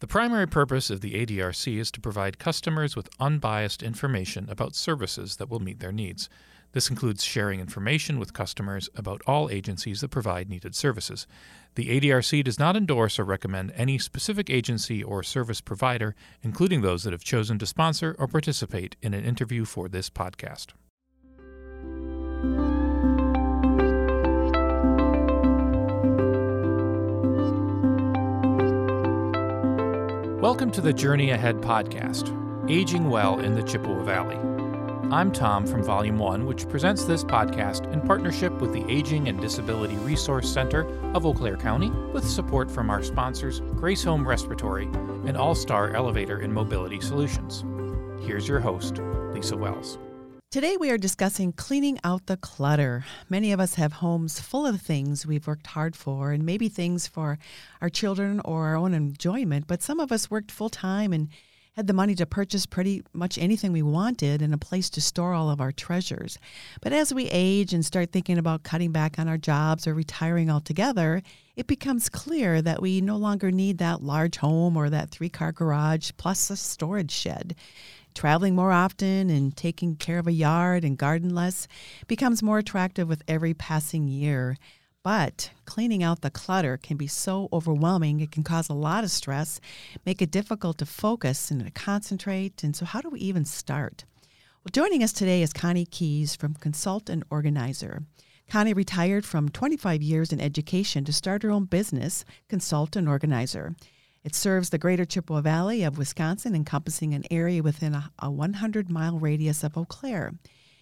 The primary purpose of the ADRC is to provide customers with unbiased information about services that will meet their needs. This includes sharing information with customers about all agencies that provide needed services. The ADRC does not endorse or recommend any specific agency or service provider, including those that have chosen to sponsor or participate in an interview for this podcast. Welcome to the Journey Ahead podcast, Aging Well in the Chippewa Valley. I'm Tom from Volume 1, which presents this podcast in partnership with the Aging and Disability Resource Center of Eau Claire County, with support from our sponsors, Grace Home Respiratory and All Star Elevator and Mobility Solutions. Here's your host, Lisa Wells. Today, we are discussing cleaning out the clutter. Many of us have homes full of things we've worked hard for, and maybe things for our children or our own enjoyment. But some of us worked full time and had the money to purchase pretty much anything we wanted and a place to store all of our treasures. But as we age and start thinking about cutting back on our jobs or retiring altogether, it becomes clear that we no longer need that large home or that three car garage plus a storage shed traveling more often and taking care of a yard and garden less becomes more attractive with every passing year. But cleaning out the clutter can be so overwhelming, it can cause a lot of stress, make it difficult to focus and to concentrate. And so, how do we even start? Well, joining us today is Connie Keys from Consult and Organizer. Connie retired from 25 years in education to start her own business, Consult and Organizer. It serves the greater Chippewa Valley of Wisconsin, encompassing an area within a, a 100 mile radius of Eau Claire.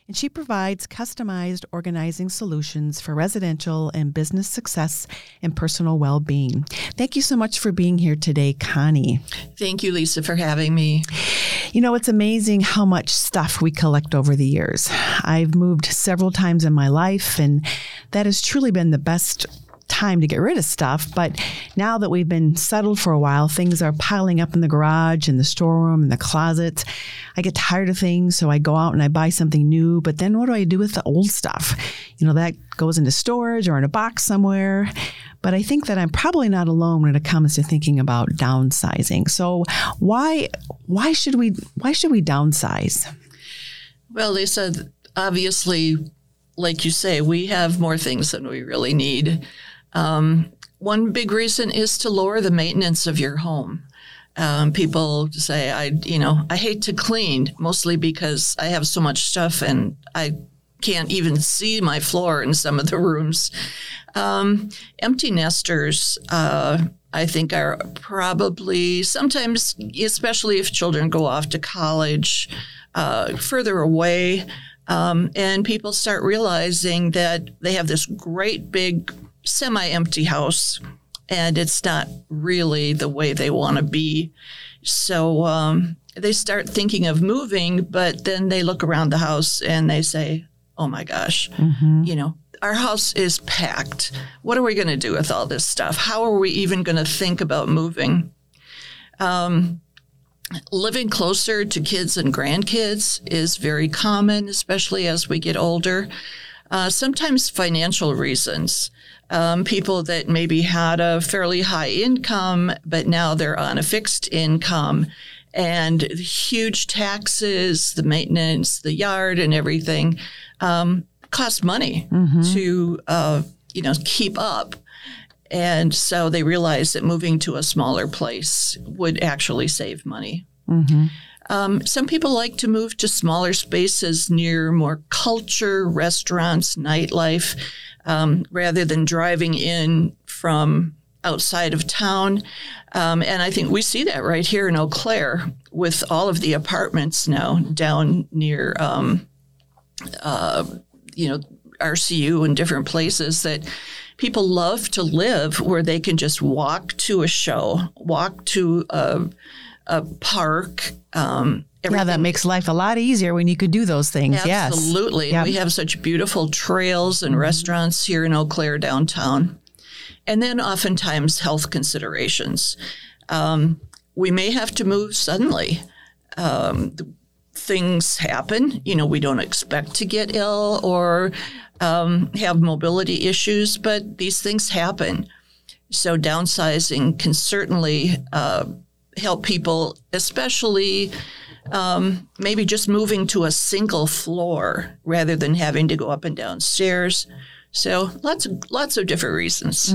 And she provides customized organizing solutions for residential and business success and personal well being. Thank you so much for being here today, Connie. Thank you, Lisa, for having me. You know, it's amazing how much stuff we collect over the years. I've moved several times in my life, and that has truly been the best time to get rid of stuff. But now that we've been settled for a while, things are piling up in the garage, in the storeroom, in the closets. I get tired of things, so I go out and I buy something new. But then what do I do with the old stuff? You know, that goes into storage or in a box somewhere. But I think that I'm probably not alone when it comes to thinking about downsizing. So why why should we why should we downsize? Well, Lisa, obviously, like you say, we have more things than we really need. Um, one big reason is to lower the maintenance of your home. Um, people say, I, you know, I hate to clean mostly because I have so much stuff and I can't even see my floor in some of the rooms. Um, empty nesters, uh, I think, are probably sometimes, especially if children go off to college uh, further away, um, and people start realizing that they have this great big semi empty house and it's not really the way they want to be. So um, they start thinking of moving, but then they look around the house and they say, oh my gosh, mm-hmm. you know, our house is packed. What are we going to do with all this stuff? How are we even going to think about moving? Um, living closer to kids and grandkids is very common, especially as we get older. Uh, sometimes financial reasons um, people that maybe had a fairly high income, but now they're on a fixed income and huge taxes, the maintenance, the yard, and everything um, cost money mm-hmm. to uh, you know keep up. And so they realized that moving to a smaller place would actually save money. Mm-hmm. Um, some people like to move to smaller spaces near more culture, restaurants, nightlife um, rather than driving in from outside of town. Um, and I think we see that right here in Eau Claire with all of the apartments now down near, um, uh, you know, RCU and different places that people love to live where they can just walk to a show, walk to a, a park. Um, Everything. Yeah, that makes life a lot easier when you could do those things. Absolutely. Yes. Yep. We have such beautiful trails and mm-hmm. restaurants here in Eau Claire downtown. And then oftentimes health considerations. Um, we may have to move suddenly. Um, things happen. You know, we don't expect to get ill or um, have mobility issues, but these things happen. So downsizing can certainly uh, help people, especially um, maybe just moving to a single floor rather than having to go up and down stairs. So lots of lots of different reasons.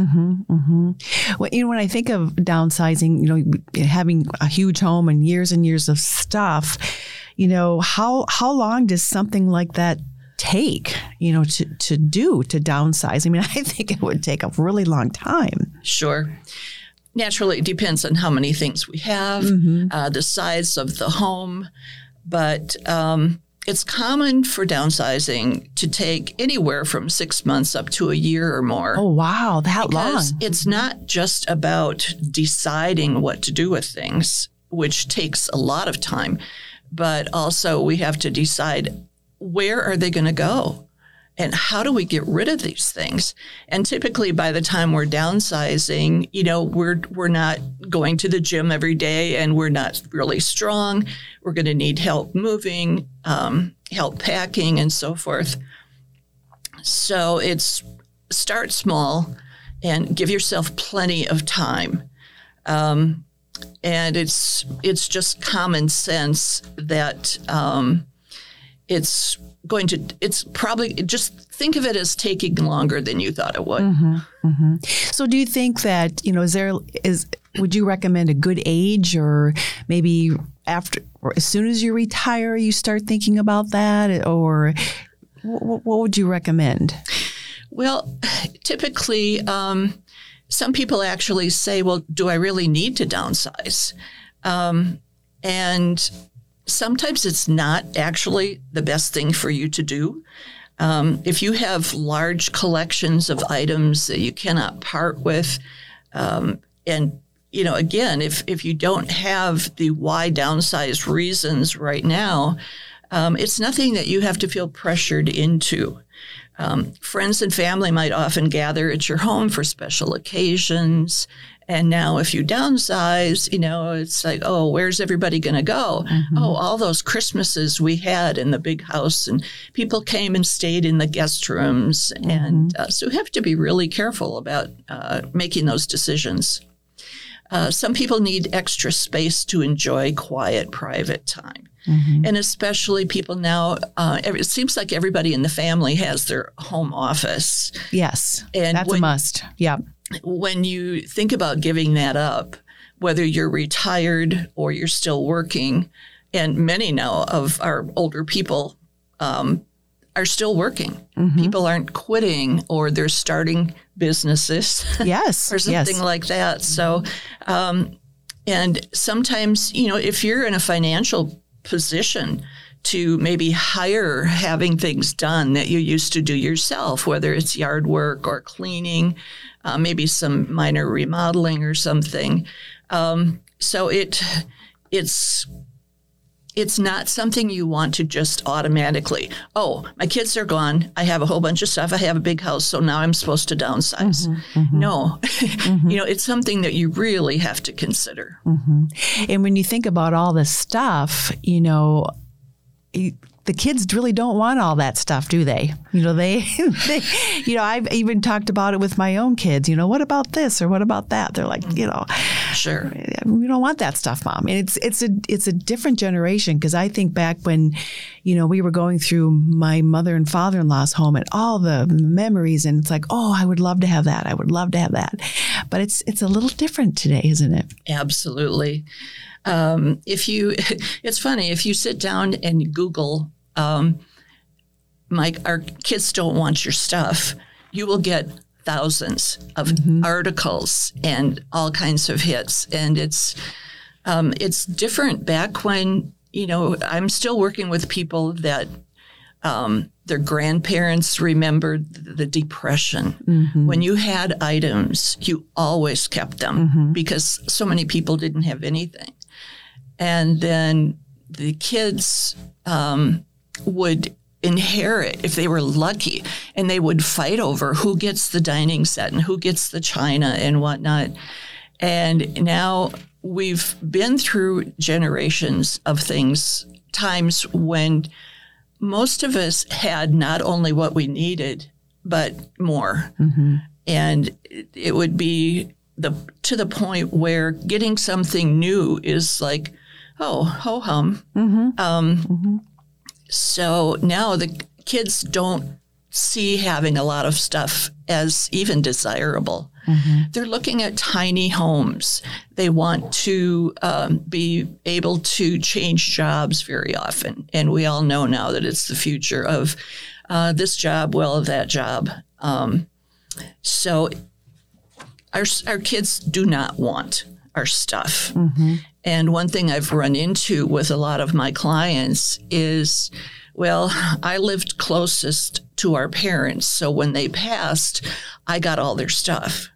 Well, you know, when I think of downsizing, you know, having a huge home and years and years of stuff, you know, how how long does something like that take, you know, to to do to downsize? I mean, I think it would take a really long time. Sure. Naturally, it depends on how many things we have, uh, the size of the home, but um, it's common for downsizing to take anywhere from six months up to a year or more. Oh, wow, that because long. it's not just about deciding what to do with things, which takes a lot of time, but also we have to decide where are they going to go and how do we get rid of these things? And typically by the time we're downsizing you know we're we're not going to the gym every day and we're not really strong. We're going to need help moving um, help packing and so forth. So it's start small and give yourself plenty of time. Um, and it's it's just common sense that um, it's going to it's probably just think of it as taking longer than you thought it would. So, do you think that you know is there is would you recommend a good age or maybe after or as soon as you retire you start thinking about that? Or what, what would you recommend? well typically um, some people actually say well do i really need to downsize? Um, and sometimes it's not actually the best thing for you to do um, if you have large collections of items that you cannot part with, um, and you know, again, if if you don't have the why downsize reasons right now, um, it's nothing that you have to feel pressured into. Um, friends and family might often gather at your home for special occasions. And now, if you downsize, you know, it's like, oh, where's everybody going to go? Oh, all those Christmases we had in the big house, and people came and stayed in the guest rooms. And uh, so, you have to be really careful about uh, making those decisions. Uh, some people need extra space to enjoy quiet, private time. And especially people now, uh, it seems like everybody in the family has their home office. Yes, And that's a must. Yeah. When you think about giving that up, whether you're retired or you're still working, and many now of our older people um, are still working. People aren't quitting or they're starting businesses. Yes. or something yes. like that. So, um, and sometimes, you know, if you're in a financial position to maybe hire having things done that you used to do yourself, whether it's yard work or cleaning, uh, maybe some minor remodeling or something. Um, so it it's it's not something you want to just automatically, oh, my kids are gone. I have a whole bunch of stuff. I have a big house, so now I'm supposed to downsize. Mm-hmm, mm-hmm. No, mm-hmm. you know, it's something that you really have to consider. And when you think about all this stuff, you know, the kids really don't want all that stuff, do they? You know, they, they, you know, I've even talked about it with my own kids. You know, what about this or what about that? They're like, you know, Sure. we don't want that stuff, mom. And it's it's a it's a different generation because I think back when, you know, we were going through my mother and father in law's home and all the memories, and it's like, oh, I would love to have that. I would love to have that, but it's it's a little different today, isn't it? Absolutely. Um, if you, it's funny if you sit down and Google, um, "my our kids don't want your stuff," you will get thousands of articles and all kinds of hits, and it's um, it's different back when you know I'm still working with people that um, their grandparents remembered the depression. When you had items, you always kept them because so many people didn't have anything. And then the kids um, would inherit if they were lucky and they would fight over who gets the dining set and who gets the china and whatnot. And now we've been through generations of things, times when most of us had not only what we needed, but more. Mm-hmm. And it, would be the to the point where getting something new is like, oh, ho hum. Mm-hmm. Um, mm-hmm. So now the kids don't see having a lot of stuff as even desirable. They're looking at tiny homes. They want to um, be able to change jobs very often. And we all know now that it's the future of uh, this job, well, of that job. Um, so our, our kids do not want our stuff. And one thing I've run into with a lot of my clients is, well, I lived closest to our parents. So when they passed, I got all their stuff.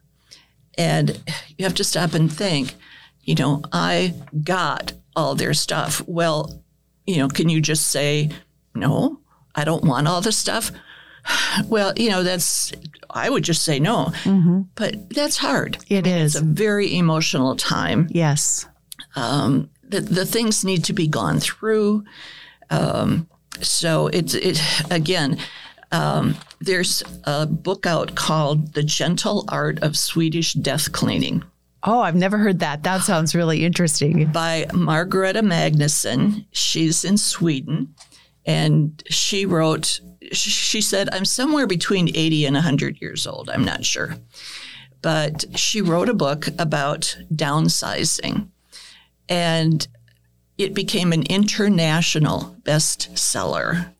And you have to stop and think, you know, I got all their stuff. Well, you know, can you just say, no, I don't want all the stuff? Well, you know, that's, I would just say no. But that's hard. It is. It's a very emotional time. Yes. Um, the, the things need to be gone through. Um, so it's it again. Um, there's a book out called "The Gentle Art of Swedish Death Cleaning" Oh, I've never heard that. That sounds really interesting. by Margareta Magnusson. She's in Sweden, and she wrote. She said, "I'm somewhere between 80 and 100 years old. I'm not sure." But she wrote a book about downsizing, and it became an international bestseller.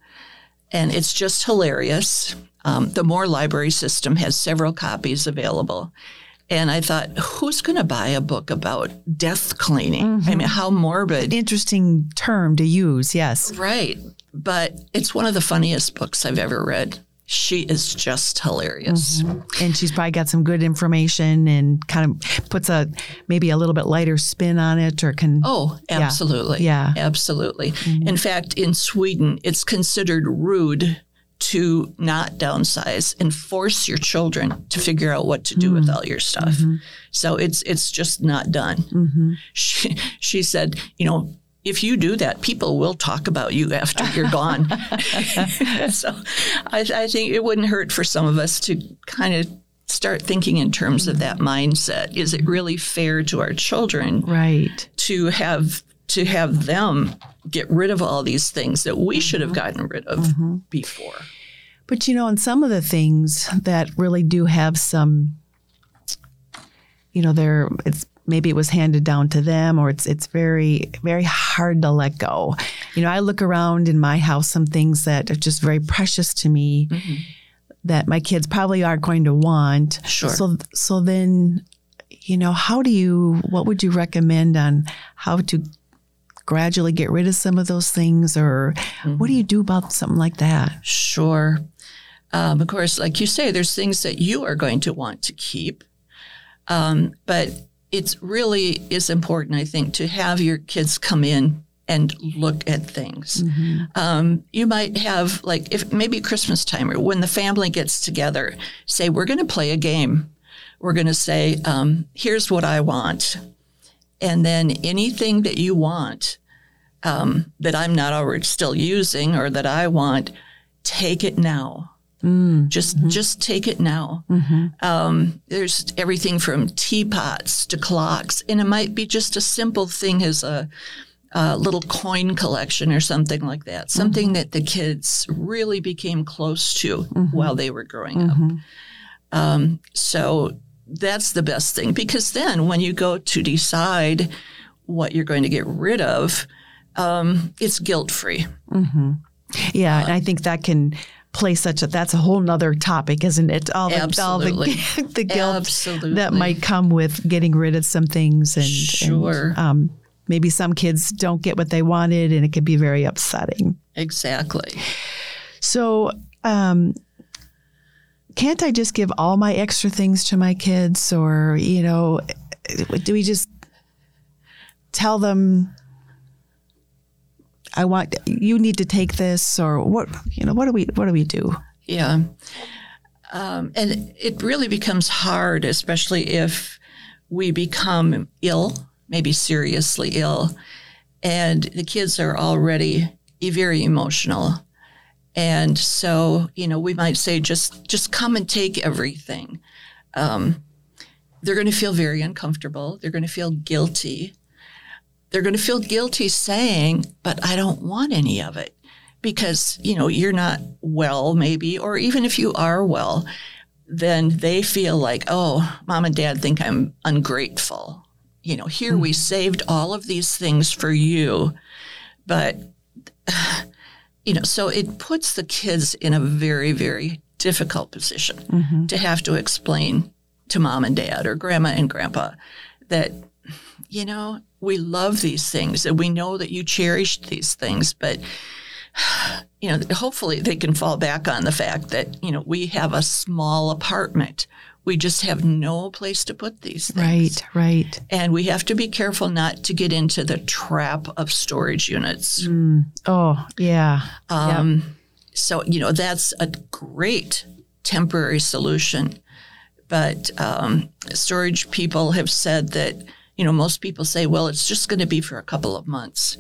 And it's just hilarious. Um, the MORE Library System has several copies available. And I thought, who's going to buy a book about death cleaning? I mean, how morbid. Interesting term to use. Yes. Right. But it's one of the funniest books I've ever read. She is just hilarious. Mm-hmm. And she's probably got some good information and kind of puts a maybe a little bit lighter spin on it or can. Oh, absolutely. Yeah. Absolutely. Mm-hmm. In fact, in Sweden, it's considered rude to not downsize and force your children to figure out what to do with mm-hmm. all your stuff. So it's it's just not done. She, she said, you know, if you do that, people will talk about you after you're gone. so I, I think it wouldn't hurt for some of us to kind of start thinking in terms of that mindset. Is it really fair to our children Right. to have to have them get rid of all these things that we should have mm-hmm. gotten rid of mm-hmm. before? But you know, and some of the things that really do have some, you know, they're it's maybe it was handed down to them or it's it's very very hard to let go. You know, I look around in my house some things that are just very precious to me that my kids probably aren't going to want. Sure. So so then, you know, how do you what would you recommend on how to gradually get rid of some of those things or what do you do about something like that? Sure. Um, of course, like you say, there's things that you are going to want to keep. Um, but it's really is important, I think, to have your kids come in and look at things. Um, you might have like if maybe Christmas time or when the family gets together, say we're going to play a game. We're going to say, um, "Here's what I want," and then anything that you want um, that I'm not already still using or that I want, take it now. Mm-hmm. Just mm-hmm. just take it now. Mm-hmm. Um, there's everything from teapots to clocks, and it might be just a simple thing as a, a little coin collection or something like that. Something that the kids really became close to while they were growing up. Um, so that's the best thing because then when you go to decide what you're going to get rid of, um, it's guilt free. Yeah, and I um, think that can play such a that's a whole nother topic, isn't it? All the, all the, the guilt Absolutely. that might come with getting rid of some things and, Sure. and, um, maybe some kids don't get what they wanted and it can be very upsetting. Exactly. So um, can't I just give all my extra things to my kids or, you know, do we just tell them I want you need to take this or what you know what do we what do we do? Yeah. Um, and it really becomes hard, especially if we become ill, maybe seriously ill, and the kids are already very emotional. And so, you know, we might say, just just come and take everything. Um, they're going to feel very uncomfortable. They're going to feel guilty. They're going to feel guilty saying, but I don't want any of it because, you know, you're not well, maybe, or even if you are well, then they feel like, oh, mom and dad think I'm ungrateful. You know, here mm-hmm. we saved all of these things for you, but, you know, so it puts the kids in a very, very difficult position mm-hmm. to have to explain to mom and dad or grandma and grandpa that, you know, we love these things and we know that you cherished these things, but you know, hopefully they can fall back on the fact that, you know, we have a small apartment. We just have no place to put these things. Right, right. And we have to be careful not to get into the trap of storage units. Mm. Oh, yeah. Um, yep. So, you know, that's a great temporary solution. But um, storage people have said that, you know, most people say, well, it's just going to be for a couple of months.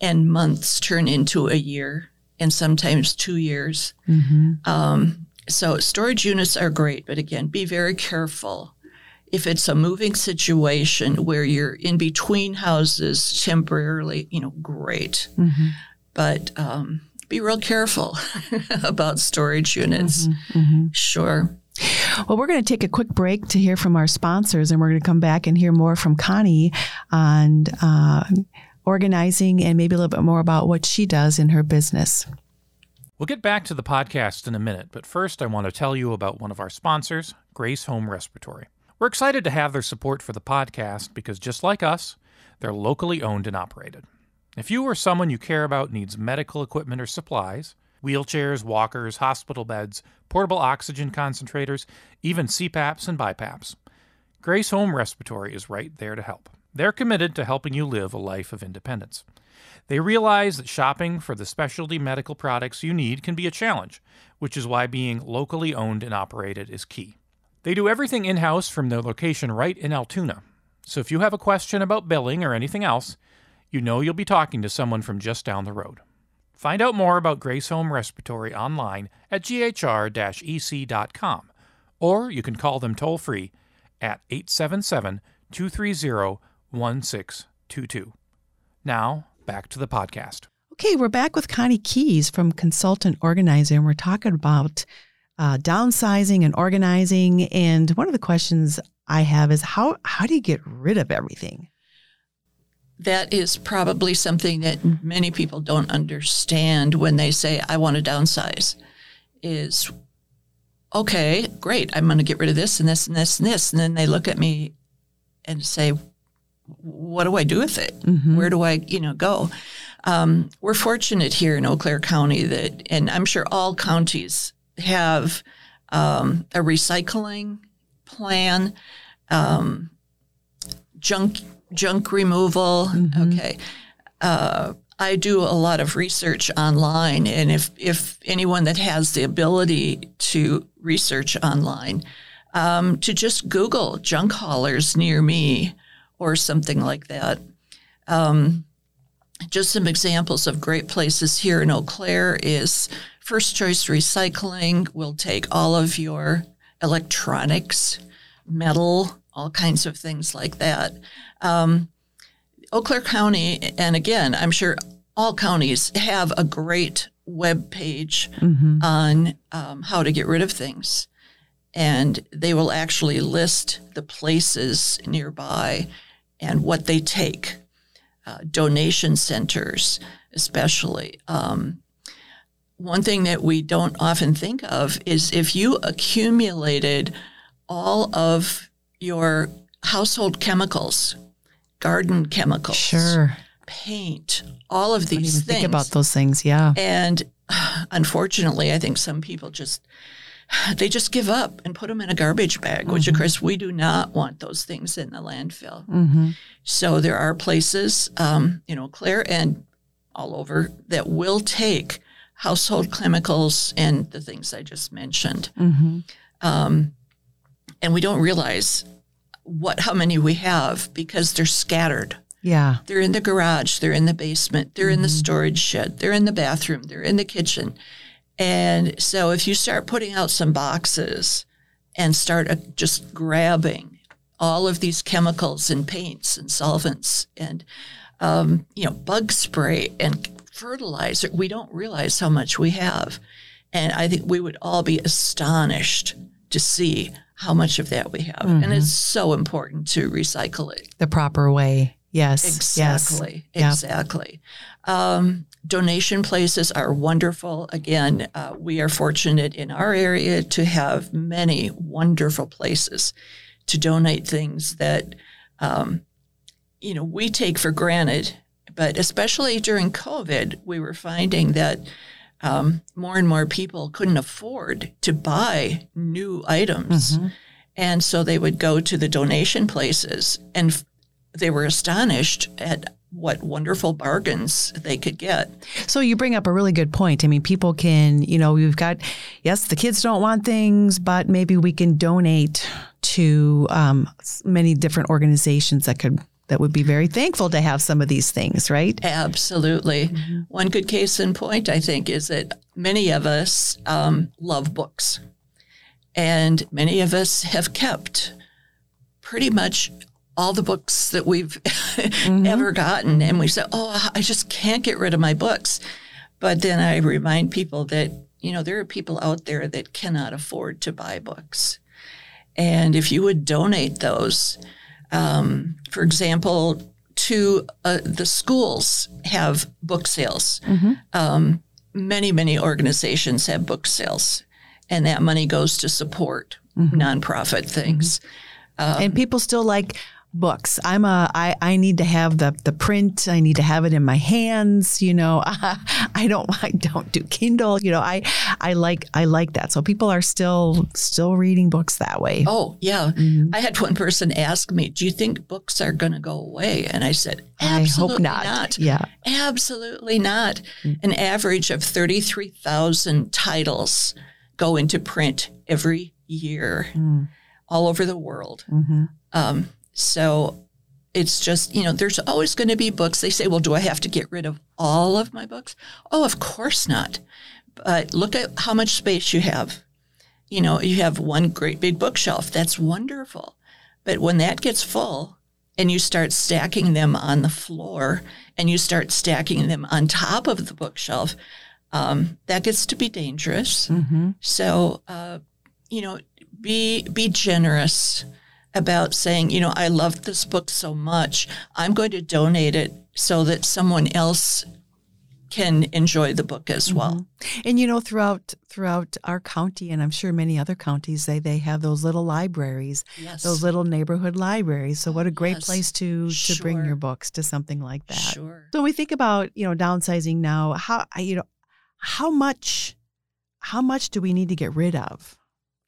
And months turn into a year and sometimes two years. Mm-hmm. Um, so storage units are great, but again, be very careful. If it's a moving situation where you're in between houses temporarily, you know, great. Mm-hmm. But um, be real careful about storage units. Mm-hmm. mm-hmm. Sure. Well, we're going to take a quick break to hear from our sponsors, and we're going to come back and hear more from Connie on uh, organizing and maybe a little bit more about what she does in her business. We'll get back to the podcast in a minute, but first I want to tell you about one of our sponsors, Grace Home Respiratory. We're excited to have their support for the podcast because just like us, they're locally owned and operated. If you or someone you care about needs medical equipment or supplies, wheelchairs, walkers, hospital beds, portable oxygen concentrators, even CPAPs and BiPAPs. Grace Home Respiratory is right there to help. They're committed to helping you live a life of independence. They realize that shopping for the specialty medical products you need can be a challenge, which is why being locally owned and operated is key. They do everything in house from their location right in Altoona. So if you have a question about billing or anything else, you know you'll be talking to someone from just down the road. Find out more about Grace Home Respiratory online at ghr ec.com, or you can call them toll free at 877 230 1622. Now, back to the podcast. Okay, we're back with Connie Keys from Consultant Organizer, and we're talking about uh, downsizing and organizing. And one of the questions I have is how how do you get rid of everything? That is probably something that many people don't understand when they say, I want to downsize, is okay, great, I'm going to get rid of this and this and this and this. And then they look at me and say, what do I do with it? Mm-hmm. Where do I, you know, go? Um, we're fortunate here in Eau Claire County that, and I'm sure all counties have um, a recycling plan, um, junk junk removal. Mm-hmm. Okay. Uh, I do a lot of research online, and if if anyone that has the ability to research online, um, to just Google junk haulers near me or something like that. Um, just some examples of great places here in Eau Claire is First Choice Recycling will take all of your electronics, metal, all kinds of things like that. Um, Eau Claire County, and again, I'm sure all counties have a great web page mm-hmm. on um, how to get rid of things. And they will actually list the places nearby and what they take, uh, donation centers, especially. Um, one thing that we don't often think of is if you accumulated all of your household chemicals, garden chemicals, sure, paint, all of these things. Think about those things, yeah. And unfortunately, I think some people just they just give up and put them in a garbage bag, mm-hmm. which of mm-hmm. course we do not want those things in the landfill. Mm-hmm. So there are places, um, you know, Claire and all over that will take household chemicals and the things I just mentioned. Mm-hmm. Um, and we don't realize what how many we have because they're scattered. Yeah. They're in the garage, they're in the basement, they're mm-hmm. in the mm-hmm. storage shed, they're in the bathroom, they're in the kitchen. And so if you start putting out some boxes and start uh, just grabbing all of these chemicals and paints and solvents and um, you know bug spray and fertilizer. We don't realize how much we have, and I think we would all be astonished to see how much of that we have. Mm-hmm. And it's so important to recycle it the proper way. Yes. Exactly. Yes. Exactly. Um, donation places are wonderful. Again, uh, we are fortunate in our area to have many wonderful places to donate things that, um, you know, we take for granted. But especially during COVID, we were finding that um, more and more people couldn't afford to buy new items. Mm-hmm. And so they would go to the donation places and f- they were astonished at what wonderful bargains they could get. So you bring up a really good point. I mean, people can, you know, we've got, yes, the kids don't want things, but maybe we can donate to um, many different organizations that could that would be very thankful to have some of these things, right? Absolutely. Mm-hmm. One good case in point, I think, is that many of us um, love books, and many of us have kept pretty much all the books that we've mm-hmm. ever gotten. And we say, oh, I just can't get rid of my books. But then I remind people that, you know, there are people out there that cannot afford to buy books. And if you would donate those, um, for example, to uh, the schools have book sales. Mm-hmm. Um, many, many organizations have book sales, and that money goes to support mm-hmm. nonprofit things. Um, and people still like books. I'm a I, I need to have the the print. I need to have it in my hands. You know, I don't I don't do Kindle. You know, I I like I like that. So people are still still reading books that way. Oh yeah, mm-hmm. I had one person ask me, "Do you think books are going to go away?" And I said, "Absolutely I hope not. not. Yeah, absolutely not." Mm-hmm. An average of thirty three thousand titles go into print every year. Mm. All over the world. Mm-hmm. Um, so it's just, you know, there's always going to be books. They say, well, do I have to get rid of all of my books? Oh, of course not. But look at how much space you have. You know, you have one great big bookshelf. That's wonderful. But when that gets full and you start stacking them on the floor and you start stacking them on top of the bookshelf, um, that gets to be dangerous. Mm-hmm. So, uh, you know, be be generous about saying, you know, I love this book so much, I'm going to donate it so that someone else can enjoy the book as mm-hmm. well. And you know, throughout throughout our county, and I'm sure many other counties, they they have those little libraries, yes. those little neighborhood libraries. So what a great yes. place to sure. to bring your books to something like that. Sure. So when we think about you know downsizing now, how you know how much how much do we need to get rid of?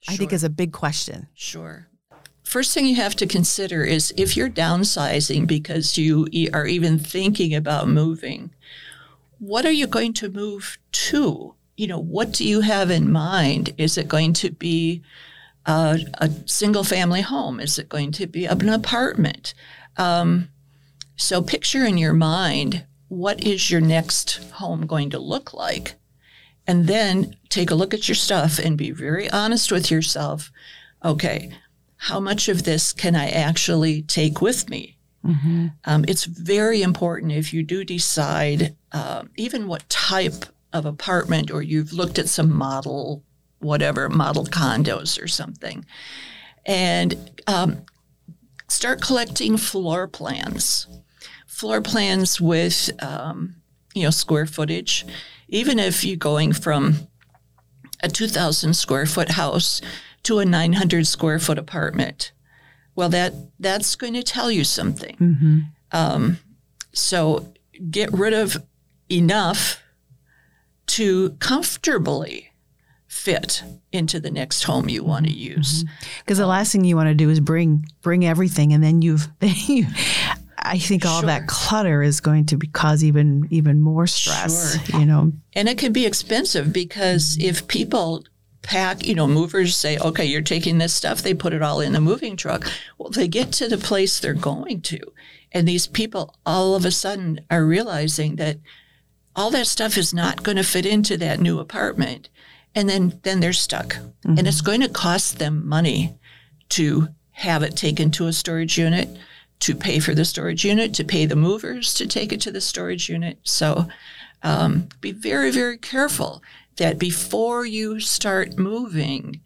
Sure. I think is a big question. Sure first thing you have to consider is if you're downsizing because you are even thinking about moving, what are you going to move to? You know, what do you have in mind? Is it going to be a, a single family home? Is it going to be an apartment? Um, so picture in your mind what is your next home going to look like? And then take a look at your stuff and be very honest with yourself. Okay, how much of this can I actually take with me? Mm-hmm. Um, it's very important if you do decide uh, even what type of apartment or you've looked at some model, whatever, model condos or something, and um, start collecting floor plans. Floor plans with, um, you know, square footage. Even if you're going from a 2,000 square foot house to a 900 square foot apartment. Well, that that's going to tell you something. Mm-hmm. Um, so get rid of enough to comfortably fit into the next home you want to mm-hmm. use. Because mm-hmm. the last thing you want to do is bring bring everything, and then you've then you. I think all sure. that clutter is going to be, cause even even more stress. Sure. You know, and it can be expensive because if people pack, you know, movers say, okay, you're taking this stuff. They put it all in the moving truck. Well, they get to the place they're going to. And these people all of a sudden are realizing that all that stuff is not going to fit into that new apartment. And then, then they're stuck. Mm-hmm. And it's going to cost them money to have it taken to a storage unit, to pay for the storage unit, to pay the movers to take it to the storage unit. So um, be very, very careful that before you start moving,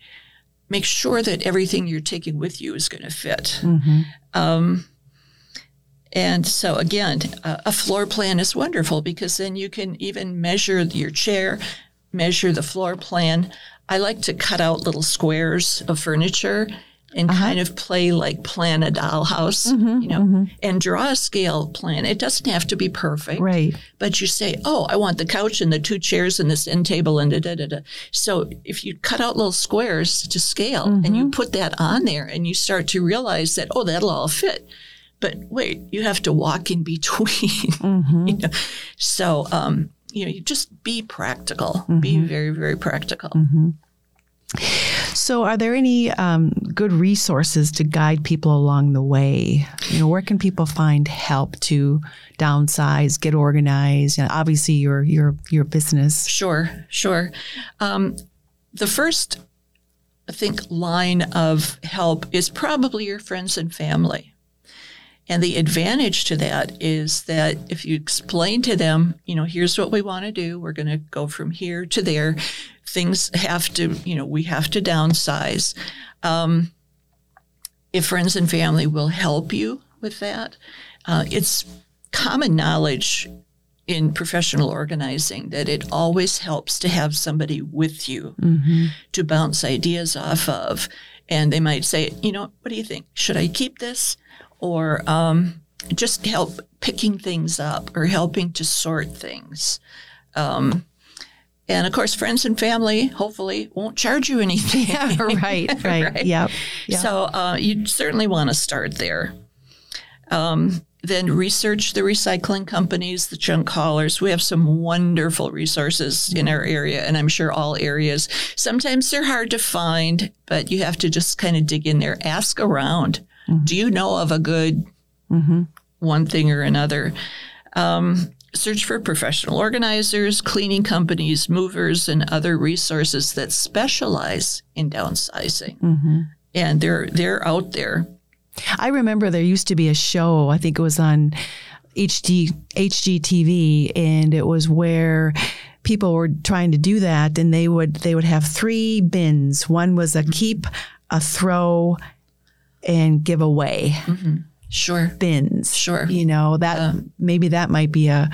make sure that everything you're taking with you is going to fit. Mm-hmm. Um, and so, again, a floor plan is wonderful because then you can even measure your chair, measure the floor plan. I like to cut out little squares of furniture and uh-huh. kind of play like plan a dollhouse, mm-hmm, you know, mm-hmm. and draw a scale plan. It doesn't have to be perfect, right? But you say, "Oh, I want the couch and the two chairs and this end table and da da da da." So if you cut out little squares to scale mm-hmm. and you put that on there, and you start to realize that, oh, that'll all fit. But wait, you have to walk in between. Mm-hmm. you know? So, um, you know, you just be practical. Be Mm-hmm. very, very practical. So, are there any um, good resources to guide people along the way? You know, where can people find help to downsize, get organized? Obviously, your your your business. Sure, sure. Um, the first, I think, line of help is probably your friends and family. And the advantage to that is that if you explain to them, you know, here's what we want to do, we're going to go from here to there. Things have to, you know, we have to downsize. Um, if friends and family will help you with that, uh, it's common knowledge in professional organizing that it always helps to have somebody with you Mm-hmm. to bounce ideas off of. And they might say, you know, what do you think? Should I keep this? Or um, just help picking things up or helping to sort things. Um, and of course, friends and family hopefully won't charge you anything. Yeah, right, right, Right. Yep. yep. So uh, you certainly want to start there. Um, then research the recycling companies, the junk haulers. We have some wonderful resources in our area, and I'm sure all areas. Sometimes they're hard to find, but you have to just kind of dig in there, ask around. Do you know of a good Mm-hmm. one thing or another? Um, search for professional organizers, cleaning companies, movers, and other resources that specialize in downsizing. Mm-hmm. And they're they're out there. I remember there used to be a show. I think it was on HD HGTV, and it was where people were trying to do that, and they would they would have three bins. One was a keep, a throw, and give away Sure. bins. Sure. You know that maybe that might be a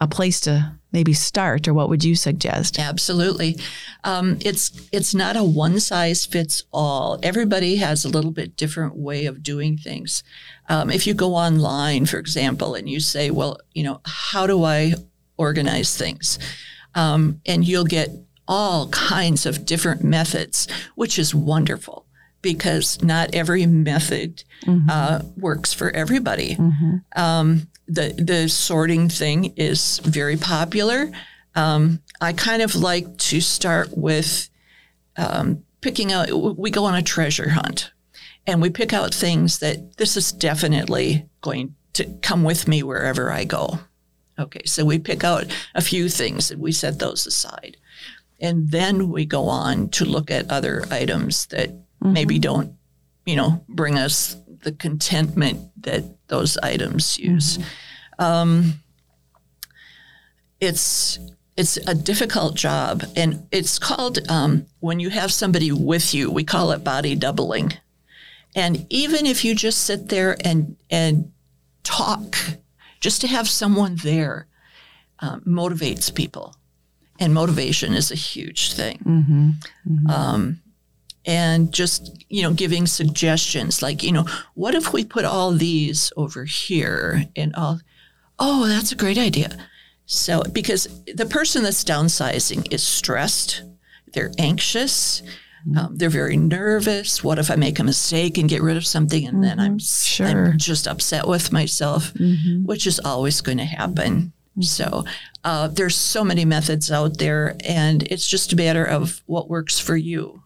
a place to maybe start. Or what would you suggest? Absolutely. Um, it's it's not a one size fits all. Everybody has a little bit different way of doing things. Um, if you go online, for example, and you say, "Well, you know, how do I organize things?" Um, and you'll get all kinds of different methods, which is wonderful because not every method uh, works for everybody. Um, the the sorting thing is very popular. Um, I kind of like to start with um, picking out. We go on a treasure hunt, and we pick out things that this is definitely going to come with me wherever I go. Okay, so we pick out a few things and we set those aside, and then we go on to look at other items that maybe don't, you know, bring us the contentment that those items use. Um, it's it's a difficult job, and it's called um, when you have somebody with you. We call it body doubling, and even if you just sit there and and talk, just to have someone there um, motivates people, and motivation is a huge thing Mm-hmm. um, and just you know giving suggestions like you know what if we put all these over here and all oh that's a great idea. So because the person that's downsizing is stressed they're anxious um, they're very nervous. What if i make a mistake and get rid of something and then i'm, Sure. I'm just upset with myself Mm-hmm. which is always going to happen so uh, there's so many methods out there, and it's just a matter of what works for you.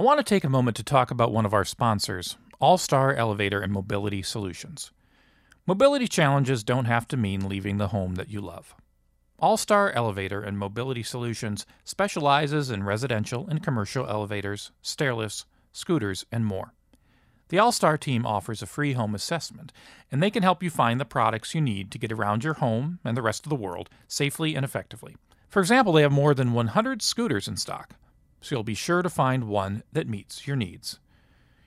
I want to take a moment to talk about one of our sponsors, All Star Elevator and Mobility Solutions. Mobility challenges don't have to mean leaving the home that you love. All Star Elevator and Mobility Solutions specializes in residential and commercial elevators, stairlifts, scooters, and more. The All Star team offers a free home assessment, and they can help you find the products you need to get around your home and the rest of the world safely and effectively. For example, they have more than 100 scooters in stock, so you'll be sure to find one that meets your needs.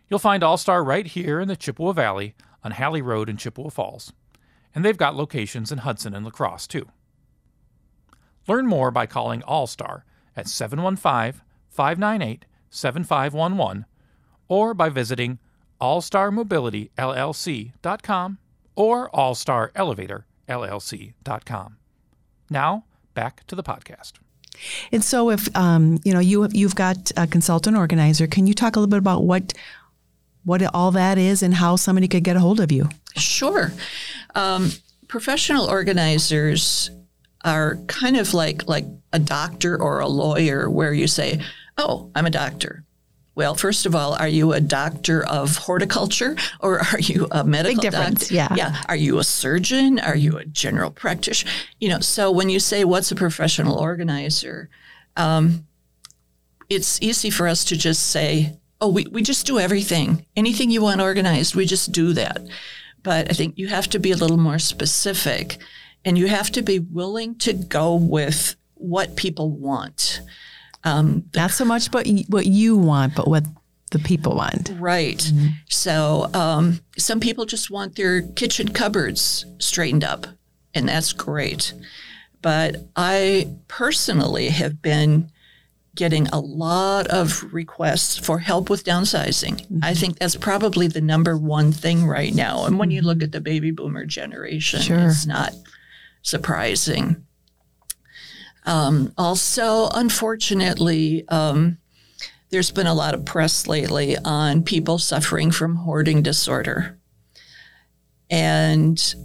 You'll find All Star right here in the Chippewa Valley on Halley Road in Chippewa Falls, and they've got locations in Hudson and La Crosse too. Learn more by calling All Star at 715 598 7511 or by visiting allstarmobilityllc.com or allstarelevatorllc.com. Now, back to the podcast. And so, if um, you know you you've got a consultant organizer, can you talk a little bit about what what all that is and how somebody could get a hold of you? Sure. Um, professional organizers are kind of like like a doctor or a lawyer, where you say, "Oh, I'm a doctor." Well, first of all, are you a doctor of horticulture or are you a medical Big difference, doctor? yeah. Yeah. Are you a surgeon? Are you a general practitioner? You know, so when you say what's a professional organizer, um, it's easy for us to just say, oh, we, we just do everything. Anything you want organized, we just do that. But I think you have to be a little more specific and you have to be willing to go with what people want. Um, Not so much but what you want, but what the people want. Right. So um, some people just want their kitchen cupboards straightened up, and that's great. But I personally have been getting a lot of requests for help with downsizing. I think that's probably the number one thing right now. And when you look at the baby boomer generation, Sure. it's not surprising. Um, also, unfortunately, um, there's been a lot of press lately on people suffering from hoarding disorder. And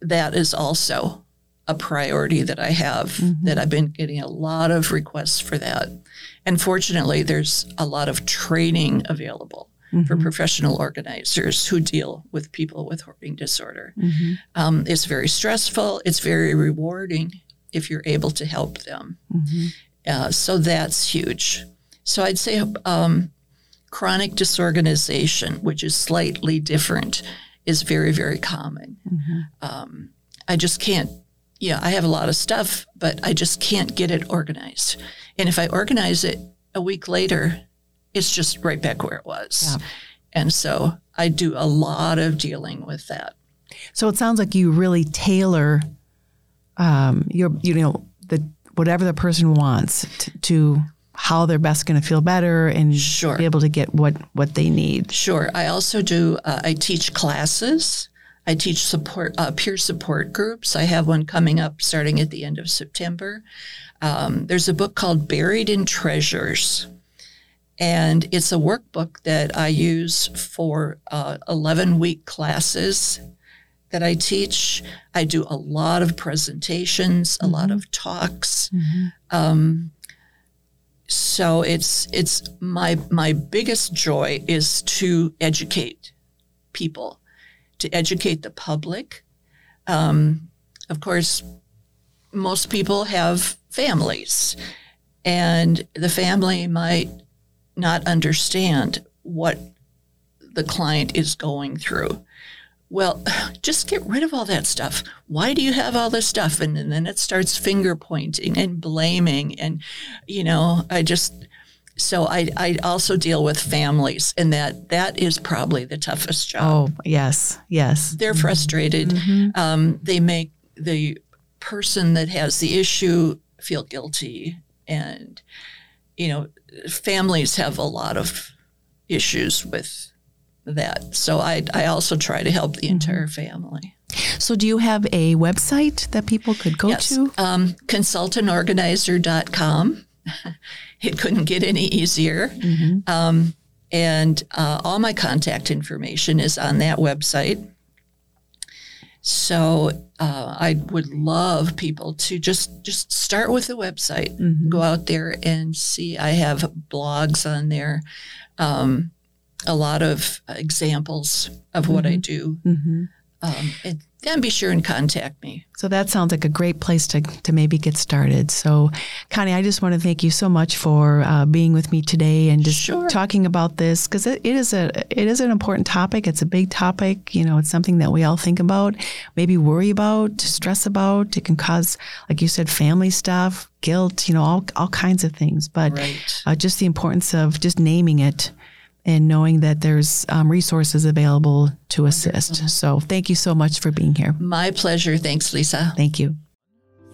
that is also a priority that I have, that I've been getting a lot of requests for that. And fortunately, there's a lot of training available for professional organizers who deal with people with hoarding disorder. Um, it's very stressful, it's very rewarding if you're able to help them. Uh, so that's huge. So I'd say um, chronic disorganization, which is slightly different, is very, very common. Um, I just can't, yeah, I have a lot of stuff, but I just can't get it organized. And if I organize it a week later, it's just right back where it was. Yeah. And so I do a lot of dealing with that. So it sounds like you really tailor um, your, you know, the whatever the person wants to, to how they're best going to feel better and Sure. be able to get what what they need. Sure. I also do, uh, I teach classes. I teach support, uh, peer support groups. I have one coming up starting at the end of September. Um, there's a book called Buried in Treasures. And it's a workbook that I use for uh, 11 week classes that I teach. I do a lot of presentations, a lot of talks. Um, so it's it's my my biggest joy is to educate people, to educate the public. Um, of course, most people have families, and the family might not understand what the client is going through. Well, just get rid of all that stuff. Why do you have all this stuff? And, and then it starts finger pointing and blaming. And, you know, I just, so I, I also deal with families, and that that is probably the toughest job. Oh yes, yes. They're frustrated. Um, they make the person that has the issue feel guilty. And, you know, families have a lot of issues with that. So I, I also try to help the entire family. So do you have a website that people could go Yes. to? Um, consultantorganizer.com. it couldn't get any easier. Um, and uh, all my contact information is on that website. So uh, I would love people to just just start with the website, go out there and see. I have blogs on there, um, a lot of examples of what I do. Mm-hmm. Um, and then be sure and contact me. So that sounds like a great place to, to maybe get started. So, Connie, I just want to thank you so much for uh, being with me today and just Sure. talking about this because it, it is a it is an important topic. It's a big topic. You know, it's something that we all think about, maybe worry about, stress about. It can cause, like you said, family stuff, guilt. You know, all all kinds of things. But Right. uh, just the importance of just naming it and knowing that there's um, resources available to assist. So, thank you so much for being here. My pleasure. Thanks, Lisa. Thank you.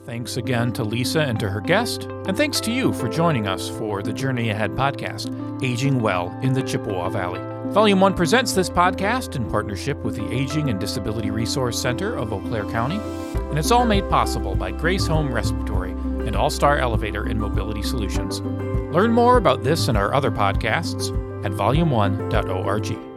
Thanks again to Lisa and to her guest, and thanks to you for joining us for the Journey Ahead podcast, Aging Well in the Chippewa Valley. Volume 1 presents this podcast in partnership with the Aging and Disability Resource Center of Eau Claire County, and it's all made possible by Grace Home Respiratory and All Star Elevator and Mobility Solutions. Learn more about this and our other podcasts at volume1.org.